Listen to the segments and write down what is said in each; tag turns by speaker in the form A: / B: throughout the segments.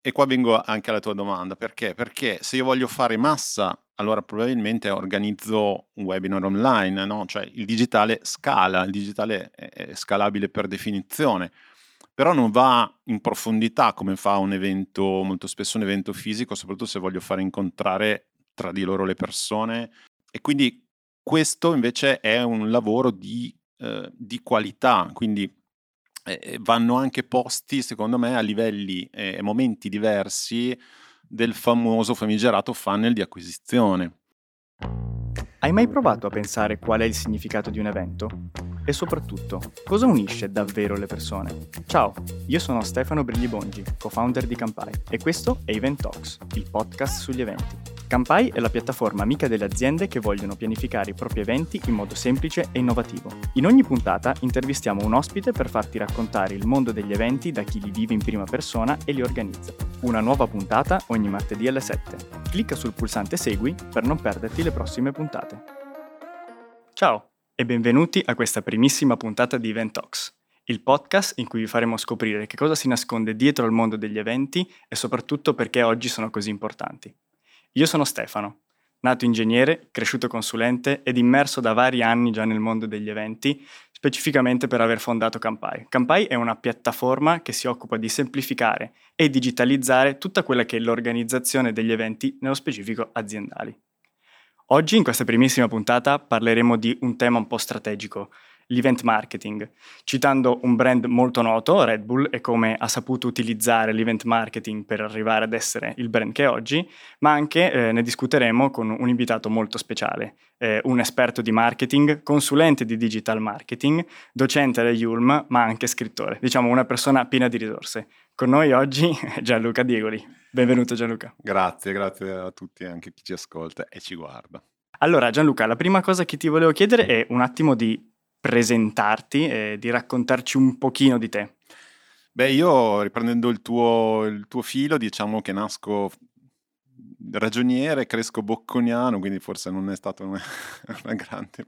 A: e qua vengo anche alla tua domanda, perché? Perché se io voglio fare massa, allora probabilmente organizzo un webinar online, no? Cioè il digitale scala, il digitale è scalabile per definizione, però non va in profondità come fa un evento, molto spesso un evento fisico, soprattutto se voglio fare incontrare tra di loro le persone e quindi questo invece è un lavoro di, eh, di qualità, quindi eh, vanno anche posti, secondo me, a livelli e eh, momenti diversi del famoso famigerato funnel di acquisizione.
B: Hai mai provato a pensare qual è il significato di un evento? E soprattutto, cosa unisce davvero le persone? Ciao, io sono Stefano Briglibongi, co-founder di Campai, e questo è Event Talks, il podcast sugli eventi. Campai è la piattaforma amica delle aziende che vogliono pianificare i propri eventi in modo semplice e innovativo. In ogni puntata intervistiamo un ospite per farti raccontare il mondo degli eventi da chi li vive in prima persona e li organizza. Una nuova puntata ogni martedì alle 7. Clicca sul pulsante Segui per non perderti le prossime puntate. Ciao e benvenuti a questa primissima puntata di Event Talks il podcast in cui vi faremo scoprire che cosa si nasconde dietro al mondo degli eventi e soprattutto perché oggi sono così importanti. Io sono Stefano, nato ingegnere, cresciuto consulente ed immerso da vari anni già nel mondo degli eventi, specificamente per aver fondato Campai. Campai è una piattaforma che si occupa di semplificare e digitalizzare tutta quella che è l'organizzazione degli eventi, nello specifico aziendali. Oggi, in questa primissima puntata, parleremo di un tema un po' strategico, l'event marketing, citando un brand molto noto, Red Bull, e come ha saputo utilizzare l'event marketing per arrivare ad essere il brand che è oggi, ma anche eh, ne discuteremo con un invitato molto speciale, eh, un esperto di marketing, consulente di digital marketing, docente alla Yulm, ma anche scrittore, diciamo una persona piena di risorse. Con noi oggi Gianluca Diegoli. Benvenuto Gianluca.
A: Grazie, grazie a tutti e anche chi ci ascolta e ci guarda.
B: Allora Gianluca, la prima cosa che ti volevo chiedere è un attimo di presentarti e di raccontarci un pochino di te.
A: Beh, io riprendendo il tuo, il tuo filo, diciamo che nasco ragioniere, cresco bocconiano, quindi forse non è stata una, una grande,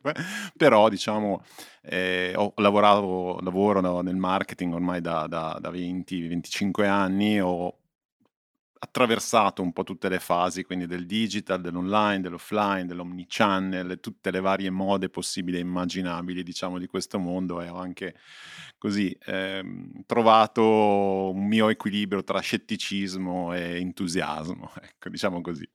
A: però diciamo eh, ho lavorato, lavoro nel marketing ormai da, da, da 20-25 anni, ho attraversato un po' tutte le fasi, quindi del digital, dell'online, dell'offline, dell'omnichannel, tutte le varie mode possibili e immaginabili, diciamo, di questo mondo e ho anche così ehm, trovato un mio equilibrio tra scetticismo e entusiasmo, ecco, diciamo così.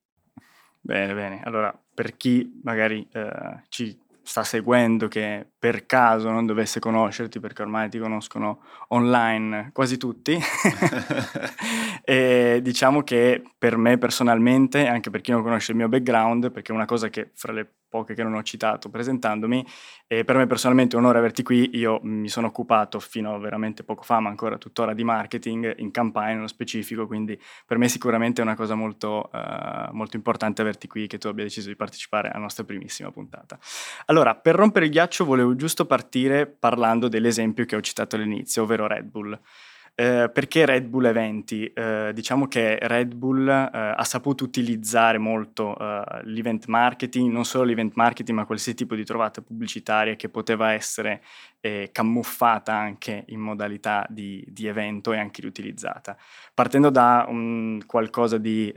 B: Bene, bene. Allora, per chi magari eh, ci sta seguendo che per caso non dovesse conoscerti, perché ormai ti conoscono online quasi tutti, e diciamo che per me personalmente, anche per chi non conosce il mio background, perché è una cosa che fra le poche che non ho citato presentandomi. E per me personalmente è un onore averti qui. Io mi sono occupato fino a veramente poco fa, ma ancora tuttora, di marketing in campagna nello specifico, quindi per me sicuramente è una cosa molto, uh, molto importante averti qui, che tu abbia deciso di partecipare alla nostra primissima puntata. Allora, per rompere il ghiaccio volevo giusto partire parlando dell'esempio che ho citato all'inizio, ovvero Red Bull. Eh, perché Red Bull eventi? Eh, diciamo che Red Bull eh, ha saputo utilizzare molto eh, l'event marketing, non solo l'event marketing, ma qualsiasi tipo di trovata pubblicitaria che poteva essere eh, camuffata anche in modalità di, di, evento e anche riutilizzata. Partendo da un qualcosa di,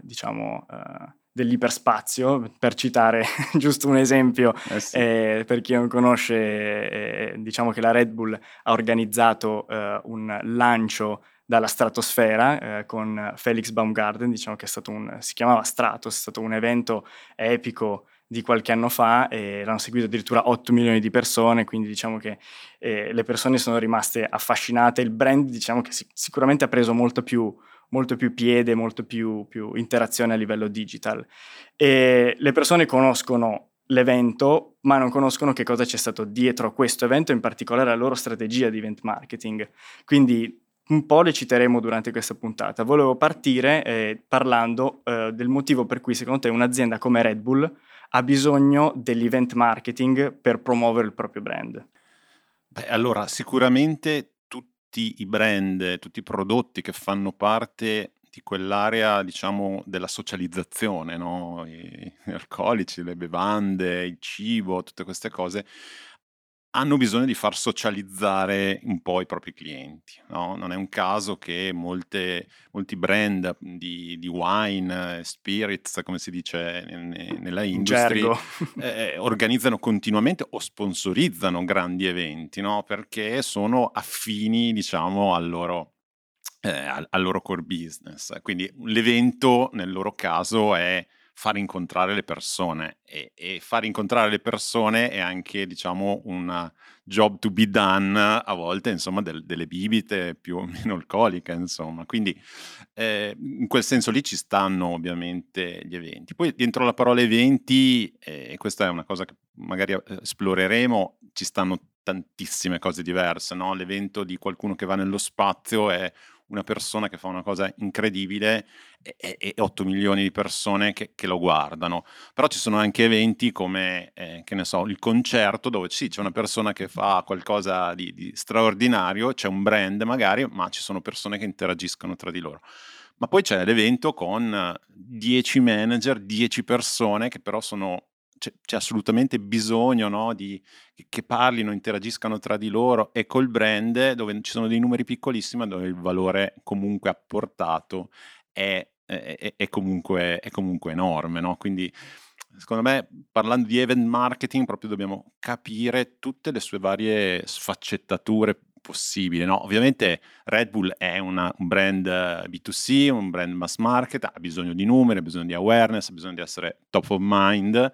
B: diciamo, dell'iperspazio, per citare giusto un esempio, eh sì. eh, per chi non conosce, eh, diciamo che la Red Bull ha organizzato eh, un lancio dalla stratosfera eh, con Felix Baumgarten, diciamo che è stato un, si chiamava Stratos, è stato un evento epico di qualche anno fa e l'hanno seguito addirittura 8 milioni di persone, quindi diciamo che eh, le persone sono rimaste affascinate, il brand diciamo che sic- sicuramente ha preso molto più molto più piede, molto più, più interazione a livello digital. E le persone conoscono l'evento, ma non conoscono che cosa c'è stato dietro a questo evento, in particolare la loro strategia di event marketing. Quindi un po' le citeremo durante questa puntata. Volevo partire eh, parlando eh, del motivo per cui secondo te un'azienda come Red Bull ha bisogno dell'event marketing per promuovere il proprio brand.
A: Beh, allora, sicuramente tutti i brand, tutti i prodotti che fanno parte di quell'area, diciamo, della socializzazione, no? I, gli alcolici, le bevande, il cibo, tutte queste cose, hanno bisogno di far socializzare un po' i propri clienti. No? Non è un caso che molte, molti brand di, di, wine, spirits, come si dice nella industria, eh, organizzano continuamente o sponsorizzano grandi eventi, no? perché sono affini diciamo, al loro, eh, al, al loro core business. Quindi l'evento nel loro caso è far incontrare le persone e, e, far incontrare le persone è anche diciamo un job to be done a volte insomma del, delle bibite più o meno alcoliche insomma quindi eh, in quel senso lì ci stanno ovviamente gli eventi poi dentro la parola eventi e eh, questa è una cosa che magari eh, esploreremo ci stanno tantissime cose diverse no? l'evento di qualcuno che va nello spazio è una persona che fa una cosa incredibile e, e, e 8 milioni di persone che, che, lo guardano. Però ci sono anche eventi come, eh, che ne so, il concerto dove sì, c'è una persona che fa qualcosa di, di straordinario, c'è un brand magari, ma ci sono persone che interagiscono tra di loro. Ma poi c'è l'evento con 10 manager, 10 persone che però sono c'è, c'è, assolutamente bisogno no, di, che parlino, interagiscano tra di loro e col brand dove ci sono dei numeri piccolissimi dove il valore comunque apportato è, è, è, comunque, è comunque, enorme. No? Quindi secondo me parlando di event marketing proprio dobbiamo capire tutte le sue varie sfaccettature possibili. No? Ovviamente Red Bull è una, un brand B2C, un brand mass market, ha bisogno di numeri, ha bisogno di awareness, ha bisogno di essere top of mind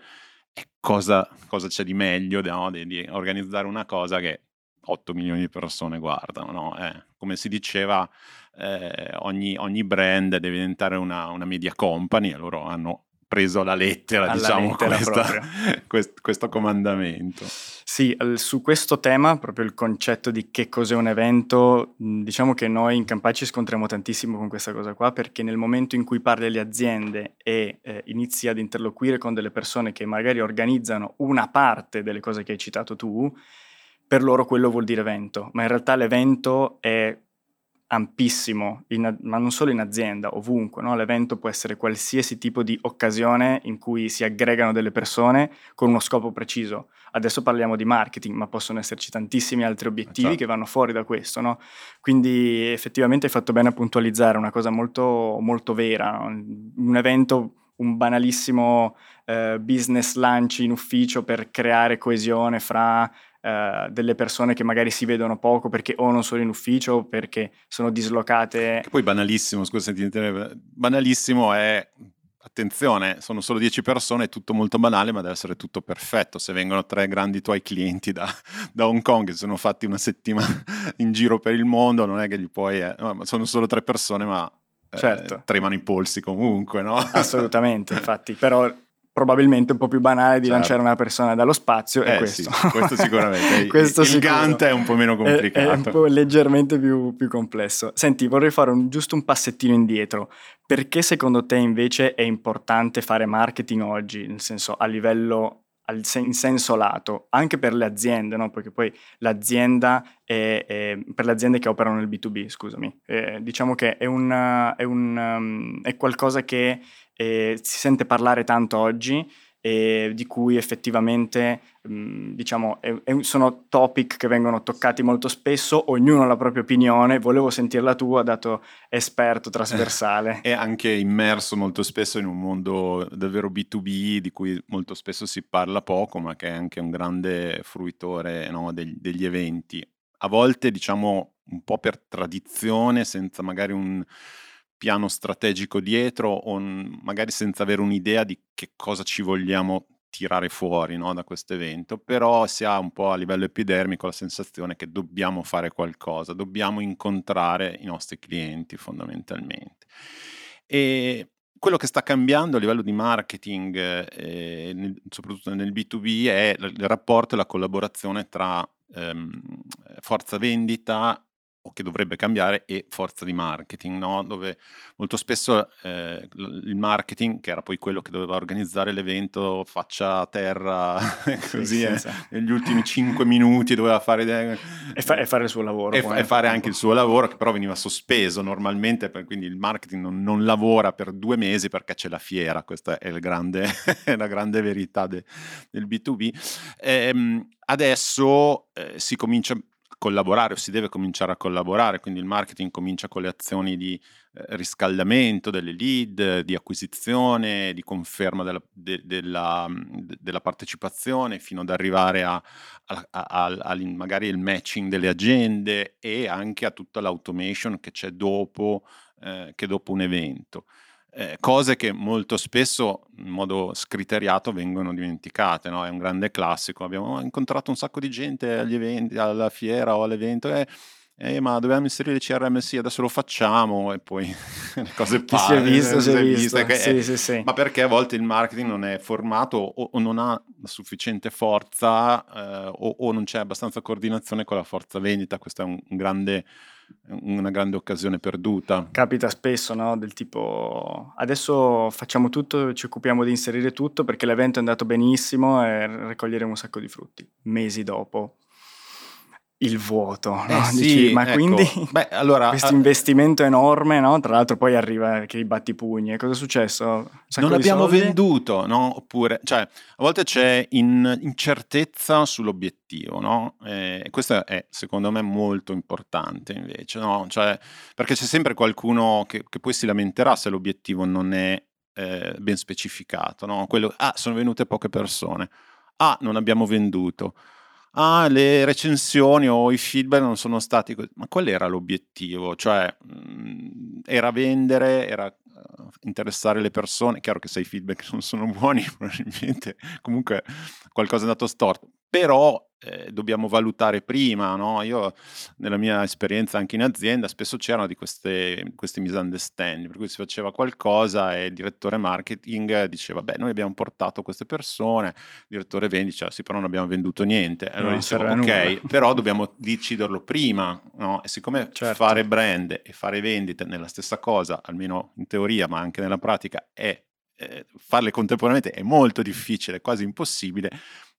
A: cosa, cosa c'è di meglio no? di, di, organizzare una cosa che 8 milioni di persone guardano? No? Eh, come si diceva, eh, ogni, ogni, brand deve diventare una, una media company e loro hanno preso la lettera, Alla diciamo, lettera questa, quest, questo comandamento.
B: Sì, su questo tema, proprio il concetto di che cos'è un evento, diciamo che noi in Campari ci scontriamo tantissimo con questa cosa qua, perché nel momento in cui parli alle aziende e eh, inizi ad interloquire con delle persone che magari organizzano una parte delle cose che hai citato tu, per loro quello vuol dire evento, ma in realtà l'evento è ampissimo, in, ma non solo in azienda, ovunque. No? L'evento può essere qualsiasi tipo di occasione in cui si aggregano delle persone con uno scopo preciso. Adesso parliamo di marketing, ma possono esserci tantissimi altri obiettivi certo. che vanno fuori da questo. No? Quindi effettivamente hai fatto bene a puntualizzare una cosa molto, molto vera. No? Un evento un banalissimo eh, business lunch in ufficio per creare coesione fra eh, delle persone che magari si vedono poco perché o non sono in ufficio o perché sono dislocate.
A: Che poi banalissimo, scusa, banalissimo è attenzione, sono solo 10 persone, è tutto molto banale, ma deve essere tutto perfetto. Se vengono tre grandi tuoi clienti da, da Hong Kong, che sono fatti una settimana in giro per il mondo, non è che gli puoi... Eh, no, sono solo tre persone, ma eh, certo. tremano i polsi comunque, no?
B: Assolutamente, infatti, però probabilmente un po' più banale di certo. lanciare una persona dallo spazio
A: eh,
B: è questo.
A: Sì, questo sicuramente. questo il sicuro. Gigante è un po' meno complicato.
B: È, è un po' leggermente più, più, complesso. Senti, vorrei fare un, giusto un passettino indietro. Perché secondo te invece è importante fare marketing oggi, nel senso a livello in senso lato, anche per le aziende, no? perché poi l'azienda è, è, per le aziende che operano nel B2B, scusami, eh, diciamo che è, un, è, un, um, è qualcosa che eh, si sente parlare tanto oggi e di cui effettivamente diciamo sono topic che vengono toccati molto spesso, ognuno ha la propria opinione, volevo sentirla tua dato esperto trasversale.
A: È anche immerso molto spesso in un mondo davvero B2B di cui molto spesso si parla poco, ma che è anche un grande fruitore no, degli, degli eventi. A volte diciamo un po' per tradizione, senza magari un piano strategico dietro o magari senza avere un'idea di che cosa ci vogliamo tirare fuori no, da questo evento, però si ha un po' a livello epidermico la sensazione che dobbiamo fare qualcosa, dobbiamo incontrare i nostri clienti fondamentalmente. E quello che sta cambiando a livello di marketing, eh, nel, soprattutto nel B2B, è il rapporto e la collaborazione tra ehm, forza vendita o che dovrebbe cambiare è forza di marketing, no? dove molto spesso eh, il marketing, che era poi quello che doveva organizzare l'evento, faccia a terra così sì, eh, negli ultimi cinque minuti doveva fare...
B: E, fa- e, fare il suo lavoro.
A: E, fa- e, fare anche il suo lavoro, che però veniva sospeso normalmente, quindi il marketing non, non lavora per due mesi perché c'è la fiera, questa è, grande, la grande verità de- del B2B. Ehm, adesso eh, si comincia collaborare o si deve cominciare a collaborare, quindi il marketing comincia con le azioni di eh, riscaldamento delle lead, di acquisizione, di conferma della, de, della, de, della partecipazione fino ad arrivare a, a, a, a, magari il matching delle agende e anche a tutta l'automation che c'è dopo, eh, che dopo un evento eh, cose che molto spesso in modo scriteriato vengono dimenticate, no? è un grande classico, abbiamo incontrato un sacco di gente agli eventi, alla fiera o all'evento e eh, ma dovevamo inserire il CRM, sì, adesso lo facciamo e poi le cose
B: passano. Si è visto, si è visto. Che,
A: sì, sì, sì. Ma perché a volte il marketing non è formato o, o non ha sufficiente forza eh, o, o, non c'è abbastanza coordinazione con la forza vendita, questo è un, un grande una grande occasione perduta.
B: Capita spesso, no? Del tipo, adesso facciamo tutto, ci occupiamo di inserire tutto perché l'evento è andato benissimo e raccoglieremo un sacco di frutti. Mesi dopo, il vuoto, no?
A: eh, Dici,
B: sì, ma
A: ecco.
B: quindi
A: Beh, allora,
B: questo uh, investimento enorme, no? Tra l'altro poi arriva che i battipugni, cosa è successo?
A: Non l'abbiamo venduto, no? Oppure, cioè, a volte c'è in, incertezza sull'obiettivo, no? E questo è, secondo me, molto importante invece, no? Cioè, perché c'è sempre qualcuno che, che poi si lamenterà se l'obiettivo non è eh, ben specificato, no? Quello, ah, sono venute poche persone, ah, non abbiamo venduto ah, le recensioni o i feedback non sono stati così. Ma qual era l'obiettivo? Cioè, mh, mhmm, era vendere, era uh, interessare le persone. Chiaro che se i feedback non sono buoni, probabilmente comunque qualcosa è andato storto. Però eh, dobbiamo valutare prima, no? Io nella mia esperienza anche in azienda spesso c'erano di queste, questi misunderstanding, per cui si faceva qualcosa e il direttore marketing diceva, beh, noi abbiamo portato queste persone, il direttore vendita diceva, sì, però non abbiamo venduto niente. Allora no, dicevo, ok, nulla. però dobbiamo deciderlo prima, no? E siccome certo. fare brand e fare vendite nella stessa cosa, almeno in teoria, ma anche nella pratica, è eh, farle contemporaneamente è molto difficile, quasi impossibile,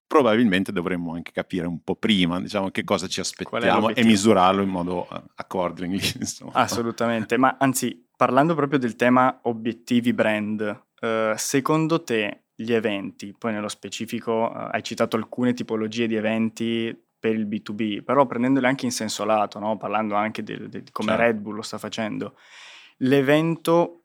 A: probabilmente dovremmo anche capire un po' prima diciamo, che cosa ci aspettiamo e misurarlo in modo uh, accordingly. Insomma.
B: Assolutamente, ma anzi, parlando proprio del tema obiettivi brand, uh, secondo te gli eventi, poi nello specifico uh, hai citato alcune tipologie di eventi per il B2B, però prendendole anche in senso lato, no? parlando anche di come certo. Red Bull lo sta facendo, l'evento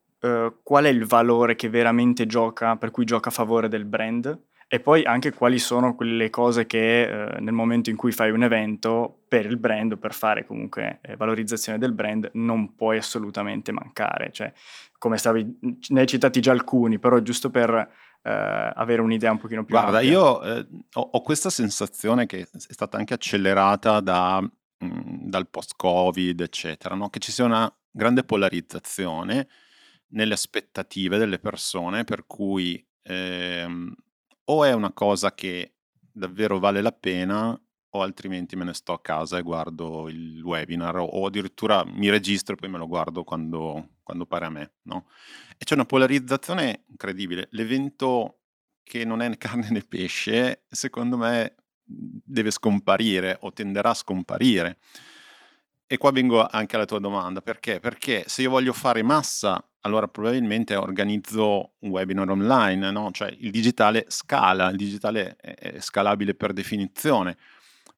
B: qual è il valore che veramente gioca, per cui gioca a favore del brand? E poi anche quali sono quelle cose che eh, nel momento in cui fai un evento per il brand o per fare comunque eh, valorizzazione del brand non puoi assolutamente mancare. Cioè, come stavi, ne hai citati già alcuni, però giusto per eh, avere un'idea un pochino più
A: Guarda,
B: ampia.
A: io eh, ho, ho, questa sensazione che è stata anche accelerata da, mh, mm, dal post-Covid, eccetera, no? che ci sia una grande polarizzazione nelle aspettative delle persone, per cui ehm, o è una cosa che davvero vale la pena o altrimenti me ne sto a casa e guardo il webinar o addirittura mi registro e poi me lo guardo quando, quando pare a me. No? E c'è una polarizzazione incredibile. L'evento che non è né carne né pesce, secondo me deve scomparire o tenderà a scomparire. E qua vengo anche alla tua domanda, perché? Perché se io voglio fare massa allora probabilmente organizzo un webinar online, no? Cioè il digitale scala, il digitale è scalabile per definizione,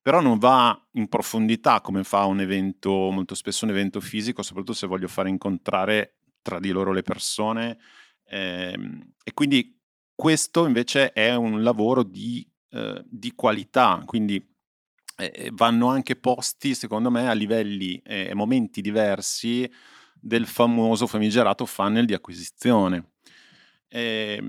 A: però non va in profondità come fa un evento, molto spesso un evento fisico, soprattutto se voglio fare incontrare tra di loro le persone. Ehm, e quindi questo invece è un lavoro di, eh, di qualità, quindi eh, vanno anche posti, secondo me, a livelli e eh, momenti diversi del famoso famigerato funnel di acquisizione. Eh,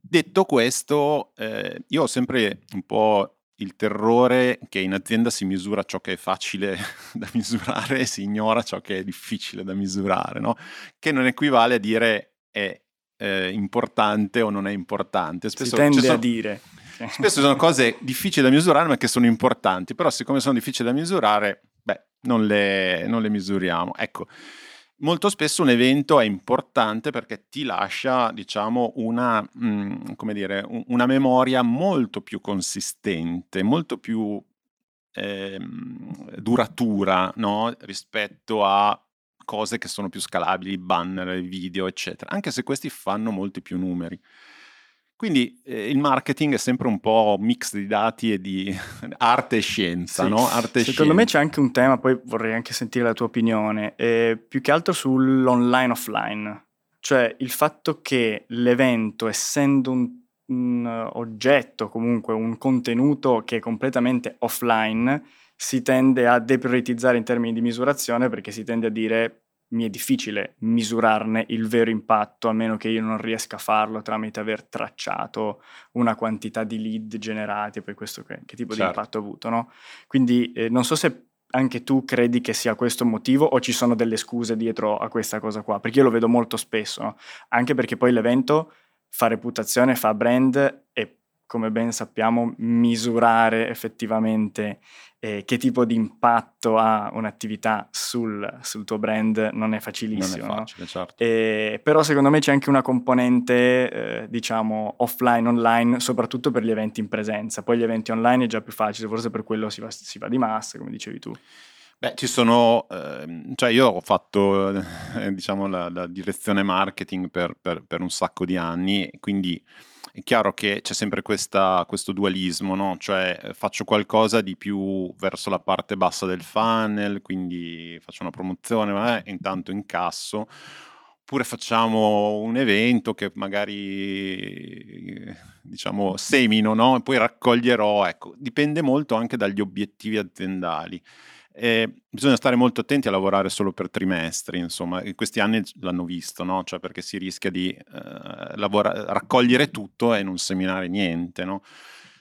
A: detto questo, eh, io ho sempre un po' il terrore che in azienda si misura ciò che è facile da misurare e si ignora ciò che è difficile da misurare, no? che non equivale a dire è eh, importante o non è importante.
B: Spesso si tende sono, a dire.
A: Spesso sono cose difficili da misurare ma che sono importanti, però siccome sono difficili da misurare non le, non le misuriamo. Ecco, molto spesso un evento è importante perché ti lascia, diciamo, una, mh, mm, dire, una memoria molto più consistente, molto più eh, duratura no? rispetto a cose che sono più scalabili, banner, video, eccetera, anche se questi fanno molti più numeri. Quindi eh, il marketing è sempre un po' mix di dati e di arte e scienza, sì. no? Arte
B: Secondo me c'è anche un tema, poi vorrei anche sentire la tua opinione, eh, più che altro sull'online-offline. Cioè il fatto che l'evento, essendo un, un oggetto, comunque un contenuto che è completamente offline, si tende a deprioritizzare in termini di misurazione perché si tende a dire mi è difficile misurarne il vero impatto a meno che io non riesca a farlo tramite aver tracciato una quantità di lead generati e poi questo che, che tipo certo. di impatto ha avuto, no? Quindi eh, non so se anche tu credi che sia questo motivo o ci sono delle scuse dietro a questa cosa qua, perché io lo vedo molto spesso, no? anche perché poi l'evento fa reputazione, fa brand e come ben sappiamo misurare effettivamente eh, che tipo di impatto ha un'attività sul, sul, tuo brand non è facilissimo.
A: Non è facile,
B: no?
A: certo.
B: eh, però secondo me c'è anche una componente, eh, diciamo, offline, online, soprattutto per gli eventi in presenza. Poi gli eventi online è già più facile, forse per quello si va, si va di massa, come dicevi tu.
A: Beh, ci sono, eh, cioè io ho fatto, eh, diciamo, la, la, direzione marketing per, per, per un sacco di anni, quindi è chiaro che c'è sempre questa, questo dualismo, no? Cioè eh, faccio qualcosa di più verso la parte bassa del funnel, quindi faccio una promozione, ma eh, intanto incasso, oppure facciamo un evento che magari diciamo semino, no? E poi raccoglierò, ecco, dipende molto anche dagli obiettivi aziendali. Eh, bisogna stare molto attenti a lavorare solo per trimestri, insomma, in questi anni l'hanno visto, no? Cioè perché si rischia di eh, lavora- raccogliere tutto e non seminare niente, no?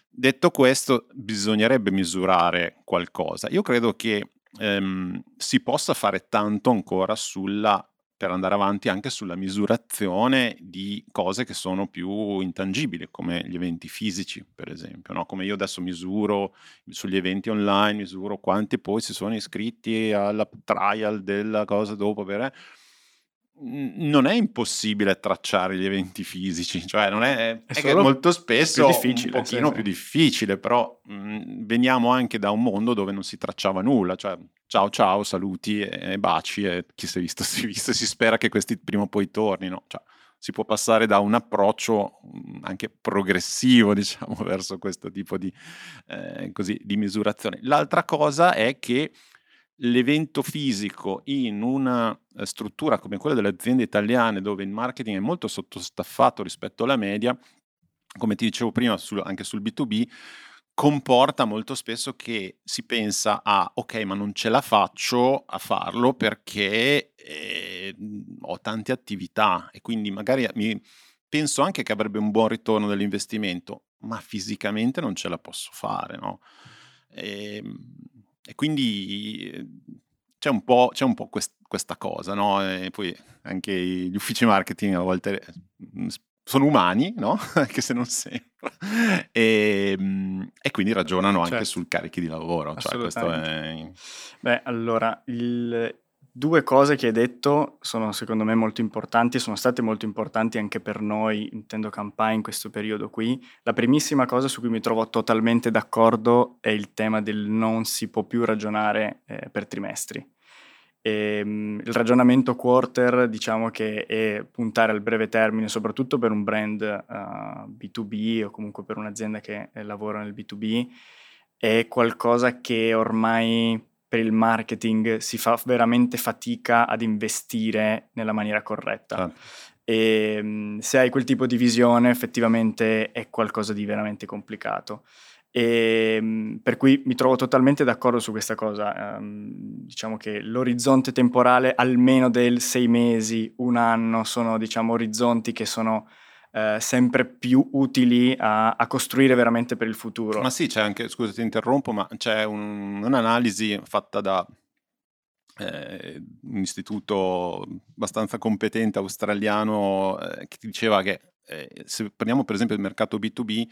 A: Detto questo, bisognerebbe misurare qualcosa. Io credo che ehm, si possa fare tanto ancora sulla per andare avanti anche sulla misurazione di cose che sono più intangibili, come gli eventi fisici, per esempio. No? Come io adesso misuro sugli eventi online, misuro quanti poi si sono iscritti alla trial della cosa dopo. Per... Non è impossibile tracciare gli eventi fisici, cioè non è, è, è molto spesso un pochino sì, più difficile, però mh, veniamo anche da un mondo dove non si tracciava nulla, cioè ciao ciao, saluti e baci e chi si è visto si è visto e si spera che questi prima o poi tornino. Cioè, si può passare da un approccio mm, anche progressivo, diciamo, verso questo tipo di, eh, così, di misurazione. L'altra cosa è che l'evento fisico in una eh, struttura come quella delle aziende italiane, dove il marketing è molto sottostaffato rispetto alla media, come ti dicevo prima sul, anche sul B2B, comporta molto spesso che si pensa a ok ma non ce la faccio a farlo perché eh, ho tante attività e quindi magari mi penso anche che avrebbe un buon ritorno dell'investimento ma fisicamente non ce la posso fare no? e, ehm, e quindi c'è un po', c'è un po quest, questa cosa no? e poi anche gli uffici marketing a volte sono umani, no? Anche se non sempre. E, ehm, e quindi ragionano anche certo. sul carichi di lavoro. Cioè questo è...
B: Beh, allora, il, due cose che hai detto sono secondo me molto importanti, sono state molto importanti anche per noi, intendo Campai, in questo periodo qui. La primissima cosa su cui mi trovo totalmente d'accordo è il tema del non si può più ragionare eh, per trimestri. E, um, il ragionamento quarter diciamo che è puntare al breve termine, soprattutto per un brand uh, eh, B2B o comunque per un'azienda che eh, lavora nel B2B, è qualcosa che ormai per il marketing si fa veramente fatica ad investire nella maniera corretta. Ah. E um, se hai quel tipo di visione effettivamente è qualcosa di veramente complicato. E, ehm, per cui mi trovo totalmente d'accordo su questa cosa. Um, diciamo che l'orizzonte temporale, almeno del sei mesi, un anno, sono diciamo, orizzonti che sono uh, sempre più utili a, a, costruire veramente per il futuro.
A: Ma sì, c'è anche, scusa ti interrompo, ma c'è un, un'analisi fatta da eh, un istituto abbastanza competente australiano eh, che diceva che eh, se prendiamo per esempio il mercato B2B,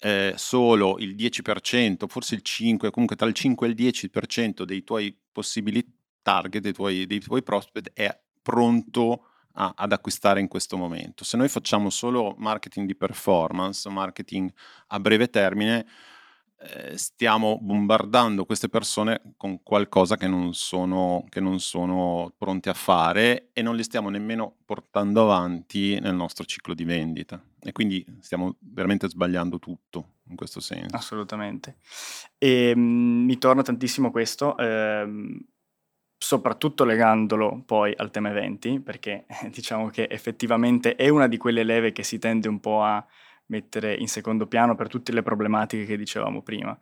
A: eh, solo il 10%, forse il 5%, comunque tra il 5 e il 10% dei tuoi possibili target, dei tuoi, dei tuoi prospect è pronto a, ad acquistare in questo momento. Se noi facciamo solo marketing di performance, marketing a breve termine, eh, stiamo bombardando queste persone con qualcosa che non, sono, che non sono pronte a fare e non li stiamo nemmeno portando avanti nel nostro ciclo di vendita. E quindi stiamo veramente sbagliando tutto in questo senso.
B: Assolutamente. E mh, mm, mi torna tantissimo questo. Ehm, soprattutto legandolo poi al tema eventi, perché diciamo che effettivamente è una di quelle leve che si tende un po' a mettere in secondo piano per tutte le problematiche che dicevamo prima.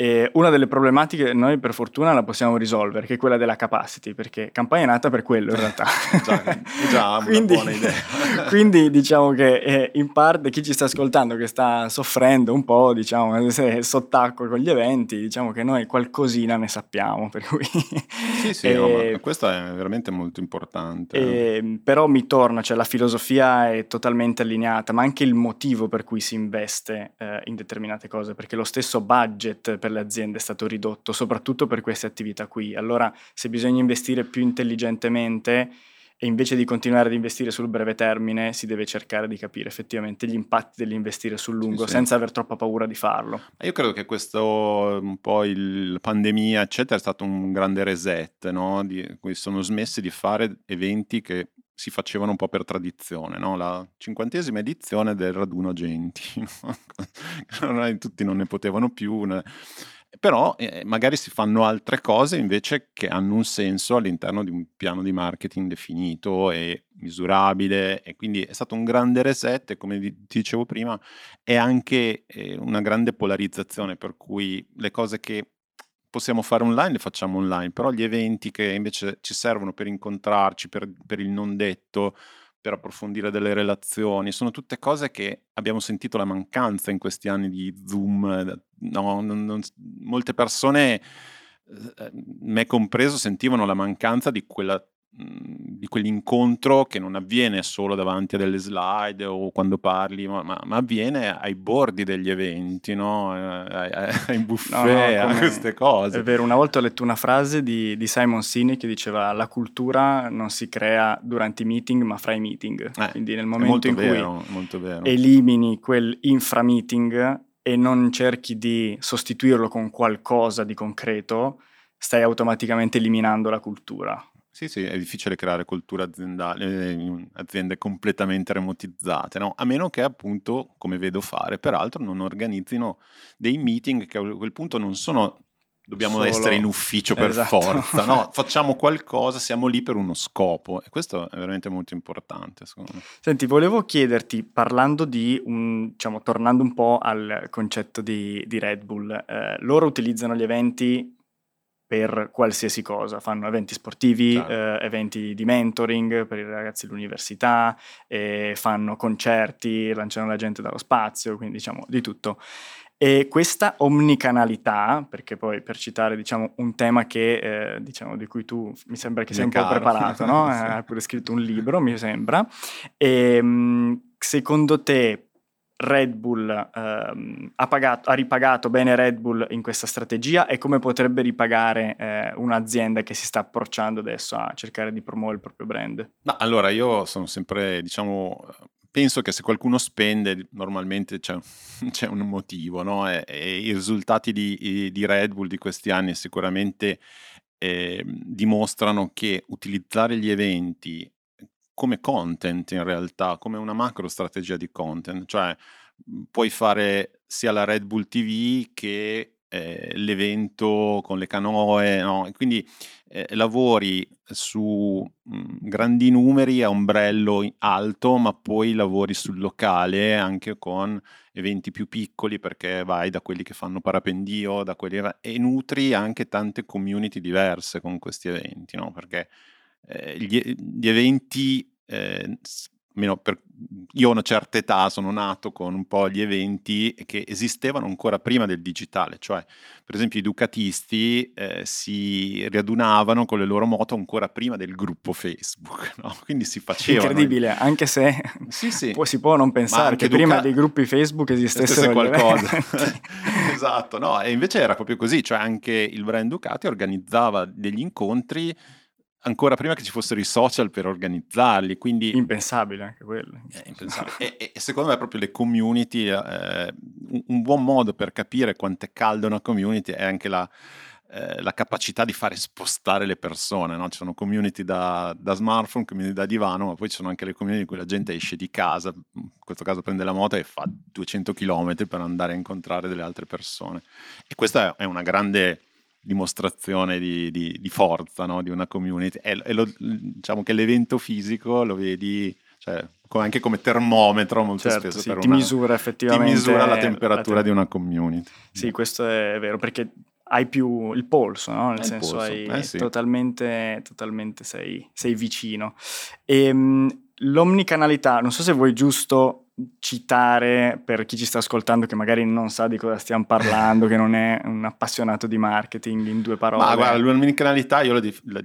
B: E una delle problematiche noi per fortuna la possiamo risolvere, che è quella della capacity, perché campagna è nata per quello in realtà.
A: già, già quindi, una buona idea.
B: quindi diciamo che eh, in parte chi ci sta ascoltando che sta soffrendo un po', diciamo, sott'acqua con gli eventi, diciamo che noi qualcosina ne sappiamo, per cui...
A: sì, sì, e, no, eh, questo è veramente molto importante.
B: E, però mi torna, cioè la filosofia è totalmente allineata, ma anche il motivo per cui si investe eh, in determinate cose, perché lo stesso budget per per le aziende è stato ridotto, soprattutto per queste attività qui. Allora, se bisogna investire più intelligentemente e invece di continuare ad investire sul breve termine, si deve cercare di capire effettivamente gli impatti dell'investire sul lungo, sì, senza aver troppa paura di farlo.
A: Io credo che questo, un po' la pandemia, eccetera, è stato un grande reset, no? Di, sono smessi di fare eventi che si facevano un po' per tradizione, no? la cinquantesima edizione del raduno Genti, no? tutti non ne potevano più, ne... però eh, magari si fanno altre cose invece che hanno un senso all'interno di un piano di marketing definito e misurabile e quindi è stato un grande reset e come ti dicevo prima è anche eh, una grande polarizzazione per cui le cose che possiamo fare online, le facciamo online, però gli eventi che invece ci servono per incontrarci, per, per il non detto, per approfondire delle relazioni, sono tutte cose che abbiamo sentito la mancanza in questi anni di Zoom. No, non, non, molte persone, eh, me compreso, sentivano la mancanza di quella di quell'incontro che non avviene solo davanti a delle slide o quando parli, ma, ma, avviene ai bordi degli eventi, no? ai, ai buffet, no, no, a queste cose.
B: È vero, una volta ho letto una frase di, di, Simon Sinek che diceva la cultura non si crea durante i meeting ma fra i meeting, eh, quindi nel momento in
A: vero,
B: cui elimini quel infra-meeting e non cerchi di sostituirlo con qualcosa di concreto, stai automaticamente eliminando la cultura.
A: Sì, sì, è difficile creare cultura aziendale in aziende completamente remotizzate, no? A meno che appunto, come vedo fare, peraltro non organizzino dei meeting che a quel punto non sono dobbiamo Solo... essere in ufficio per esatto. forza, no? Facciamo qualcosa, siamo lì per uno scopo e questo è veramente molto importante, secondo me.
B: Senti, volevo chiederti, parlando di, un, diciamo, tornando un po' al concetto di, di Red Bull, eh, loro utilizzano gli eventi per qualsiasi cosa, fanno eventi sportivi, eh, eventi di mentoring per i ragazzi dell'università, eh, fanno concerti, lanciano la gente dallo spazio, quindi diciamo di tutto. E questa omnicanalità, perché poi per citare diciamo, un tema che, eh, diciamo, di cui tu mi sembra che sei un po' preparato, no? sì. hai pure scritto un libro, mi sembra, e, ehm, secondo te Red Bull ehm, ha, pagato, ha, ripagato bene Red Bull in questa strategia e come potrebbe ripagare eh, un'azienda che si sta approcciando adesso a cercare di promuovere il proprio brand?
A: Ma allora io sono sempre, diciamo, penso che se qualcuno spende normalmente c'è, c'è un motivo, no? e, e, i risultati di, di, Red Bull di questi anni sicuramente eh, dimostrano che utilizzare gli eventi come content in realtà, come una macro strategia di content, cioè mhmm, puoi fare sia la Red Bull TV che eh, l'evento con le canoe, no? quindi eh, lavori su mh, mhmm, grandi numeri a ombrello alto, ma poi lavori sul locale anche con eventi più piccoli perché vai da quelli che fanno parapendio, da quelli e nutri anche tante community diverse con questi eventi, no? perché eh, gli, gli, eventi, eh, per io a una certa età sono nato con un po' gli eventi che esistevano ancora prima del digitale, cioè per esempio i ducatisti eh, si riadunavano con le loro moto ancora prima del gruppo Facebook, no? quindi si facevano.
B: Incredibile, anche se sì, sì. Può, si può non pensare che Duca... prima dei gruppi Facebook esistessero
A: qualcosa. esatto, no, e invece era proprio così, cioè anche il brand Ducati organizzava degli incontri ancora prima che ci fossero i social per organizzarli, quindi...
B: Impensabile anche quello.
A: È impensabile. e, e, secondo me proprio le community, eh, un, buon modo per capire quanto è calda una community è anche la, eh, la capacità di fare spostare le persone, no? Ci sono community da, da, smartphone, community da divano, ma poi ci sono anche le community in cui la gente esce di casa, in questo caso prende la moto e fa 200 km per andare a incontrare delle altre persone. E questa è una grande dimostrazione di, di, di forza no? di una community. E, e lo, diciamo che l'evento fisico lo vedi cioè, anche come termometro molto
B: certo,
A: spesso.
B: Sì, ti una, misura effettivamente.
A: Ti misura la temperatura la te- di una community.
B: Sì, questo è vero, perché hai più il polso, no? nel è senso hai eh, sì. totalmente, totalmente sei, sei vicino. E, ehm, l'omnicanalità, non so se vuoi giusto citare per chi ci sta ascoltando che magari non sa di cosa stiamo parlando, che non è un appassionato di marketing in due parole.
A: Ma guarda, l'omnicanalità io la, la,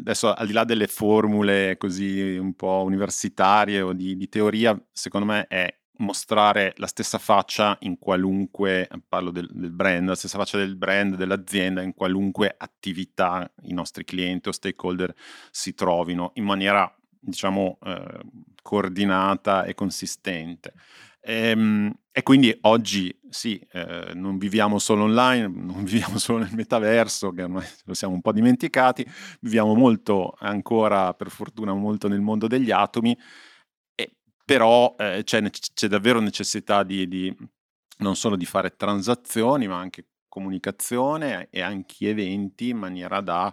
A: adesso al di là delle formule così un po' universitarie o di, di teoria, secondo me è mostrare la stessa faccia in qualunque, parlo del, del, brand, la stessa faccia del brand, dell'azienda, in qualunque attività i nostri clienti o stakeholder si trovino in maniera, diciamo, eh, coordinata e consistente. E, ehm, e quindi oggi sì, eh, non viviamo solo online, non viviamo solo nel metaverso, che ormai lo siamo un po' dimenticati, viviamo molto ancora, per fortuna, molto nel mondo degli atomi, e, però eh, c'è, c'è, davvero necessità di, di, non solo di fare transazioni, ma anche comunicazione e anche eventi in maniera da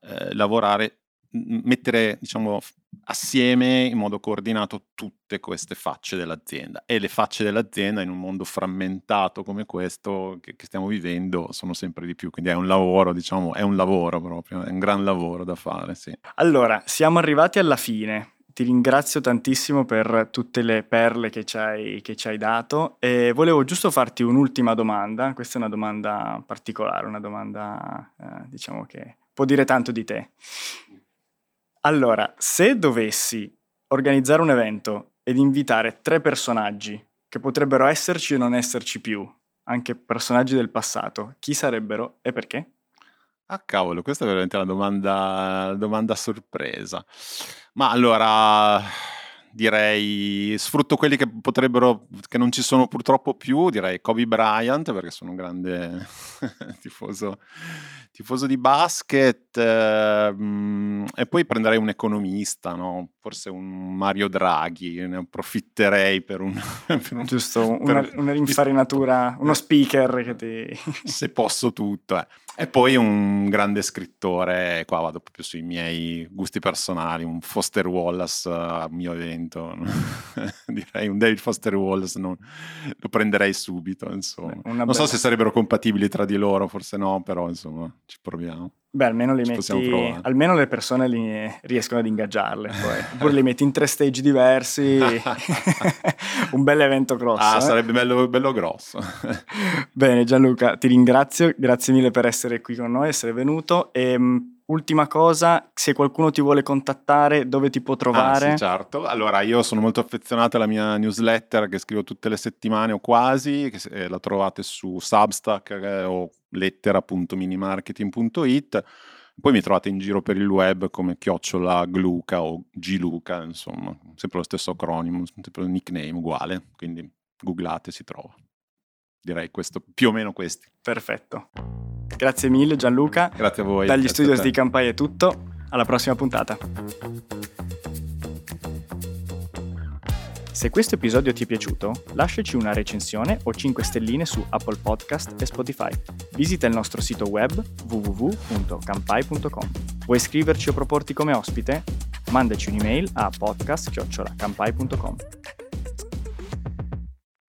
A: eh, lavorare mettere diciamo, assieme in modo coordinato tutte queste facce dell'azienda. E le facce dell'azienda in un mondo frammentato come questo che, che, stiamo vivendo sono sempre di più. Quindi è un lavoro diciamo è un lavoro proprio è un gran lavoro da fare sì.
B: allora siamo arrivati alla fine. Ti ringrazio tantissimo per tutte le perle che ci hai, che ci hai dato. E volevo giusto farti un'ultima domanda. Questa è una domanda particolare una domanda eh, diciamo che può dire tanto di te allora, se dovessi organizzare un evento ed invitare tre personaggi che potrebbero esserci o non esserci più, anche personaggi del passato, chi sarebbero e perché?
A: Ah cavolo, questa è veramente una domanda, domanda sorpresa. Ma allora direi sfrutto quelli che potrebbero, che non ci sono purtroppo più, direi Kobe Bryant perché sono un grande tifoso, tifoso di basket eh, e poi prenderei un economista, no? forse un Mario Draghi, ne approfitterei per un...
B: per un Giusto, una, per, una rinfarinatura, uno speaker che ti...
A: se posso tutto. Eh. E poi un grande scrittore, qua vado proprio sui miei gusti personali, un Foster Wallace a mio evento, direi un David Foster Wallace, no? lo prenderei subito, insomma. Una non so se sarebbero compatibili tra di loro, forse no, però insomma ci proviamo.
B: Beh, almeno, li metti, almeno le persone li, riescono ad ingaggiarle, poi. oppure li metti in tre stage diversi, un bel evento grosso.
A: Ah,
B: eh?
A: sarebbe bello, bello grosso.
B: Bene Gianluca, ti ringrazio, grazie mille per essere qui con noi, essere venuto. E, ehm, ultima cosa, se qualcuno ti vuole contattare, dove ti può trovare?
A: Ah, sì, certo. Allora, io sono molto affezionato alla mia newsletter che scrivo tutte le settimane o quasi, che eh, la trovate su Substack eh, o lettera.minimarketing.it. Poi mi trovate in giro per il web come chiocciola Gluca o Giluca, insomma, sempre lo stesso acronimo, sempre il nickname uguale, quindi googlate si trova. Direi questo, più o meno questi.
B: Perfetto. Grazie mille Gianluca.
A: Grazie a voi.
B: Dagli studios di Campai è tutto. Alla prossima puntata. Se questo episodio ti è piaciuto, lasciaci una recensione o 5 stelline su Apple Podcast e Spotify. Visita il nostro sito web www.campai.com. Vuoi iscriverci o proporti come ospite? Mandaci un'email a podcast.campai.com.